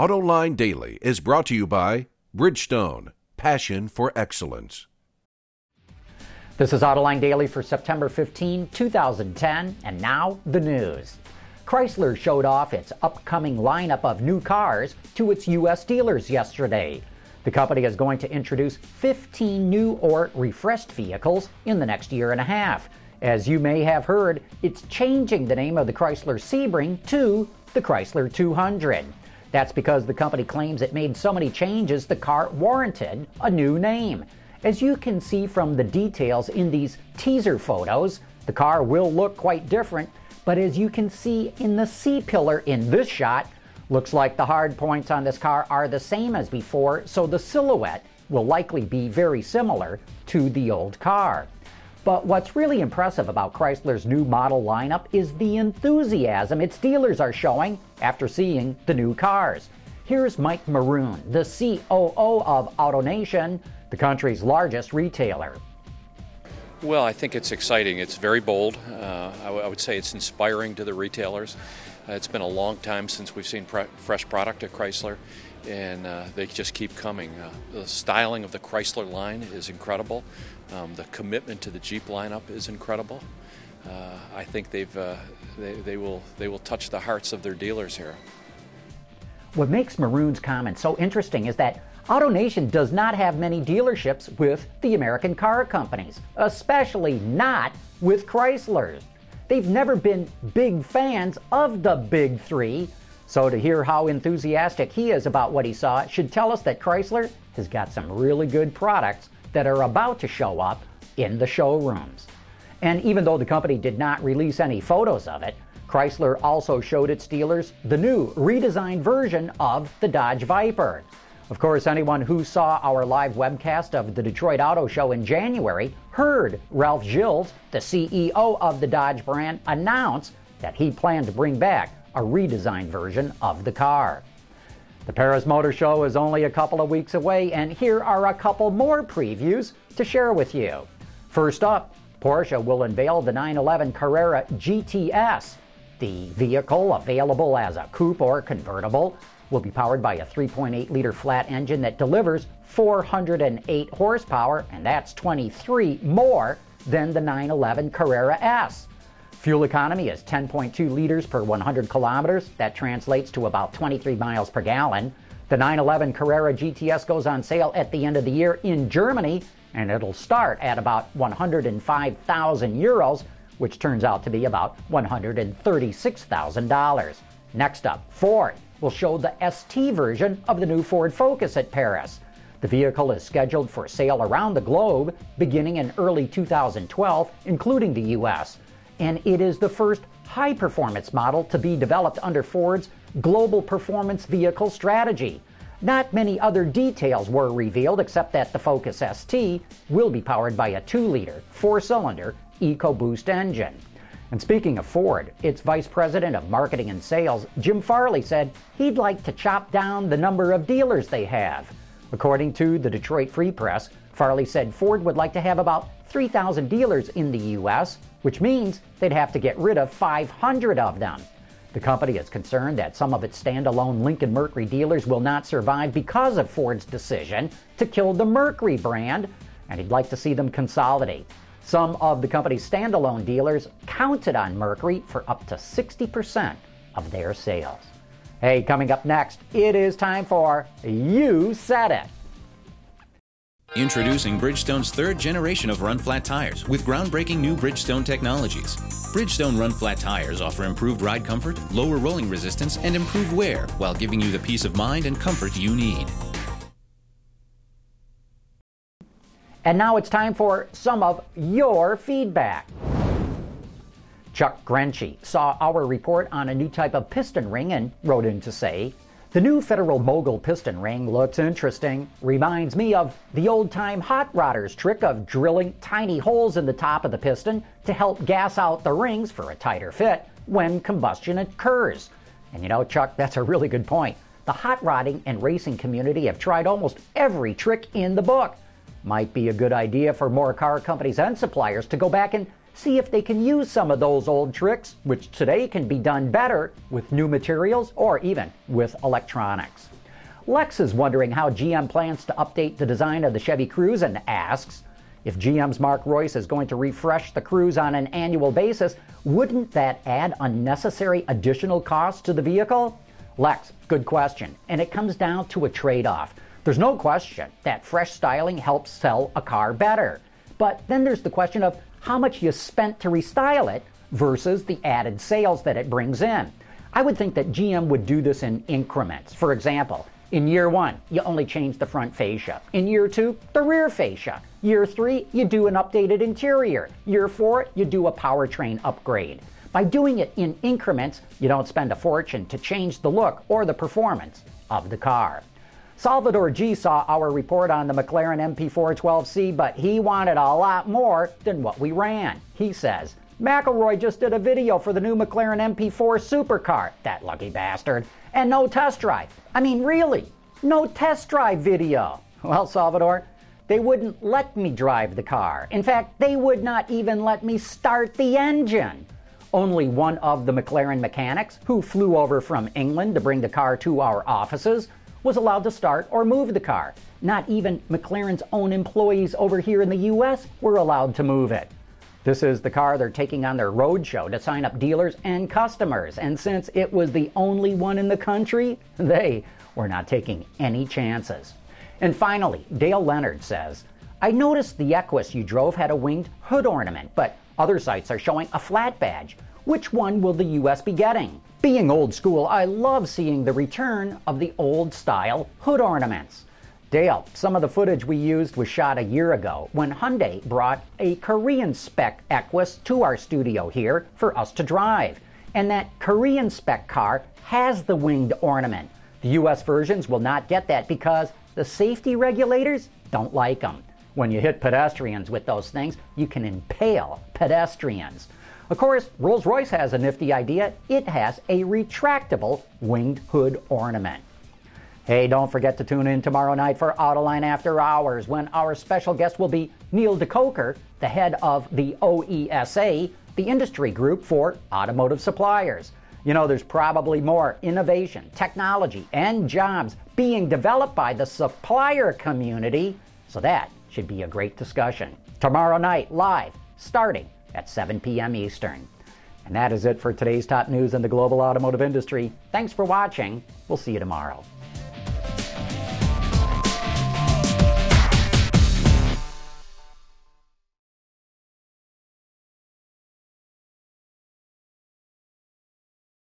AutoLine Daily is brought to you by Bridgestone, passion for excellence. This is Autoline Daily for September 15, 2010, and now the news. Chrysler showed off its upcoming lineup of new cars to its U.S. dealers yesterday. The company is going to introduce 15 new or refreshed vehicles in the next year and a half. As you may have heard, it's changing the name of the Chrysler Sebring to the Chrysler 200. That's because the company claims it made so many changes the car warranted a new name. As you can see from the details in these teaser photos, the car will look quite different but as you can see in the C pillar in this shot, looks like the hard points on this car are the same as before, so the silhouette will likely be very similar to the old car. But what's really impressive about Chrysler's new model lineup is the enthusiasm its dealers are showing after seeing the new cars. Here's Mike Maroone, the COO of AutoNation, the country's largest retailer. Well, I think it's exciting. It's very bold. Uh, I, w- I would say it's inspiring to the retailers. Uh, it's been a long time since we've seen fresh product at Chrysler, and uh, they just keep coming. Uh, the styling of the Chrysler line is incredible. Um, the commitment to the Jeep lineup is incredible. Uh, I think they've uh, they, they will they will touch the hearts of their dealers here. What makes Maroone's comment so interesting is that AutoNation does not have many dealerships with the American car companies, especially not with Chrysler. They've never been big fans of the big three, so to hear how enthusiastic he is about what he saw should tell us that Chrysler has got some really good products that are about to show up in the showrooms. And even though the company did not release any photos of it, Chrysler also showed its dealers the new redesigned version of the Dodge Viper. Of course, anyone who saw our live webcast of the Detroit Auto Show in January heard Ralph Gilles, the CEO of the Dodge brand, announce that he planned to bring back a redesigned version of the car. The Paris Motor Show is only a couple of weeks away, and here are a couple more previews to share with you. First up, Porsche will unveil the 911 Carrera GTS. The vehicle, available as a coupe or convertible, will be powered by a 3.8 liter flat engine that delivers 408 horsepower, and that's 23 more than the 911 Carrera S. Fuel economy is 10.2 liters per 100 kilometers. That translates to about 23 miles per gallon. The 911 Carrera GTS goes on sale at the end of the year in Germany, and it'll start at about 105,000 euros, which turns out to be about $136,000. Next up, Ford will show the ST version of the new Ford Focus at Paris. The vehicle is scheduled for sale around the globe beginning in early 2012, including the US, and it is the first high performance model to be developed under Ford's Global Performance Vehicle Strategy. Not many other details were revealed except that the Focus ST will be powered by a 2 liter, 4 cylinder EcoBoost engine. And speaking of Ford, its Vice President of Marketing and Sales, Jim Farley, said he'd like to chop down the number of dealers they have. According to the Detroit Free Press, Farley said Ford would like to have about 3,000 dealers in the U.S., which means they'd have to get rid of 500 of them. The company is concerned that some of its standalone Lincoln Mercury dealers will not survive because of Ford's decision to kill the Mercury brand, and he'd like to see them consolidate. Some of the company's standalone dealers counted on Mercury for up to 60% of their sales. Hey, coming up next, it is time for You Said It. Introducing Bridgestone's third generation of run flat tires with groundbreaking new Bridgestone technologies. Bridgestone run flat tires offer improved ride comfort, lower rolling resistance, and improved wear while giving you the peace of mind and comfort you need. And now it's time for some of your feedback. Chuck Grenchy saw our report on a new type of piston ring and wrote in to say, the new Federal Mogul piston ring looks interesting. Reminds me of the old time hot rodders trick of drilling tiny holes in the top of the piston to help gas out the rings for a tighter fit when combustion occurs. And you know, Chuck, that's a really good point. The hot rodding and racing community have tried almost every trick in the book. Might be a good idea for more car companies and suppliers to go back and see if they can use some of those old tricks, which today can be done better with new materials or even with electronics. Lex is wondering how GM plans to update the design of the Chevy Cruze and asks, if GM's Mark Reuss is going to refresh the Cruze on an annual basis, wouldn't that add unnecessary additional costs to the vehicle? Lex, good question. And it comes down to a trade off. There's no question that fresh styling helps sell a car better. But then there's the question of how much you spent to restyle it versus the added sales that it brings in. I would think that GM would do this in increments. For example, in year one, you only change the front fascia. In year two, the rear fascia. Year three, you do an updated interior. Year four, you do a powertrain upgrade. By doing it in increments, you don't spend a fortune to change the look or the performance of the car. Salvador G saw our report on the McLaren MP412C, but he wanted a lot more than what we ran. He says, McElroy just did a video for the new McLaren MP4 supercar, that lucky bastard, and no test drive. I mean, really, no test drive video. Well, Salvador, they wouldn't let me drive the car. In fact, they would not even let me start the engine. Only one of the McLaren mechanics, who flew over from England to bring the car to our offices, was allowed to start or move the car. Not even McLaren's own employees over here in the U.S. were allowed to move it. This is the car they're taking on their roadshow to sign up dealers and customers. And since it was the only one in the country, they were not taking any chances. And finally, Dale Leonard says, I noticed the Equus you drove had a winged hood ornament, but other sites are showing a flat badge. Which one will the US be getting? Being old school, I love seeing the return of the old style hood ornaments. Dale, some of the footage we used was shot a year ago when Hyundai brought a Korean spec Equus to our studio here for us to drive. And that Korean spec car has the winged ornament. The US versions will not get that because the safety regulators don't like them. When you hit pedestrians with those things, you can impale pedestrians. Of course, Rolls Royce has a nifty idea. It has a retractable winged hood ornament. Hey, don't forget to tune in tomorrow night for Autoline After Hours when our special guest will be Neil De Koker, the head of the OESA, the industry group for automotive suppliers. You know, there's probably more innovation, technology, and jobs being developed by the supplier community, so that should be a great discussion. Tomorrow night, live, starting at 7 p.m. Eastern. And that is it for today's top news in the global automotive industry. Thanks for watching. We'll see you tomorrow.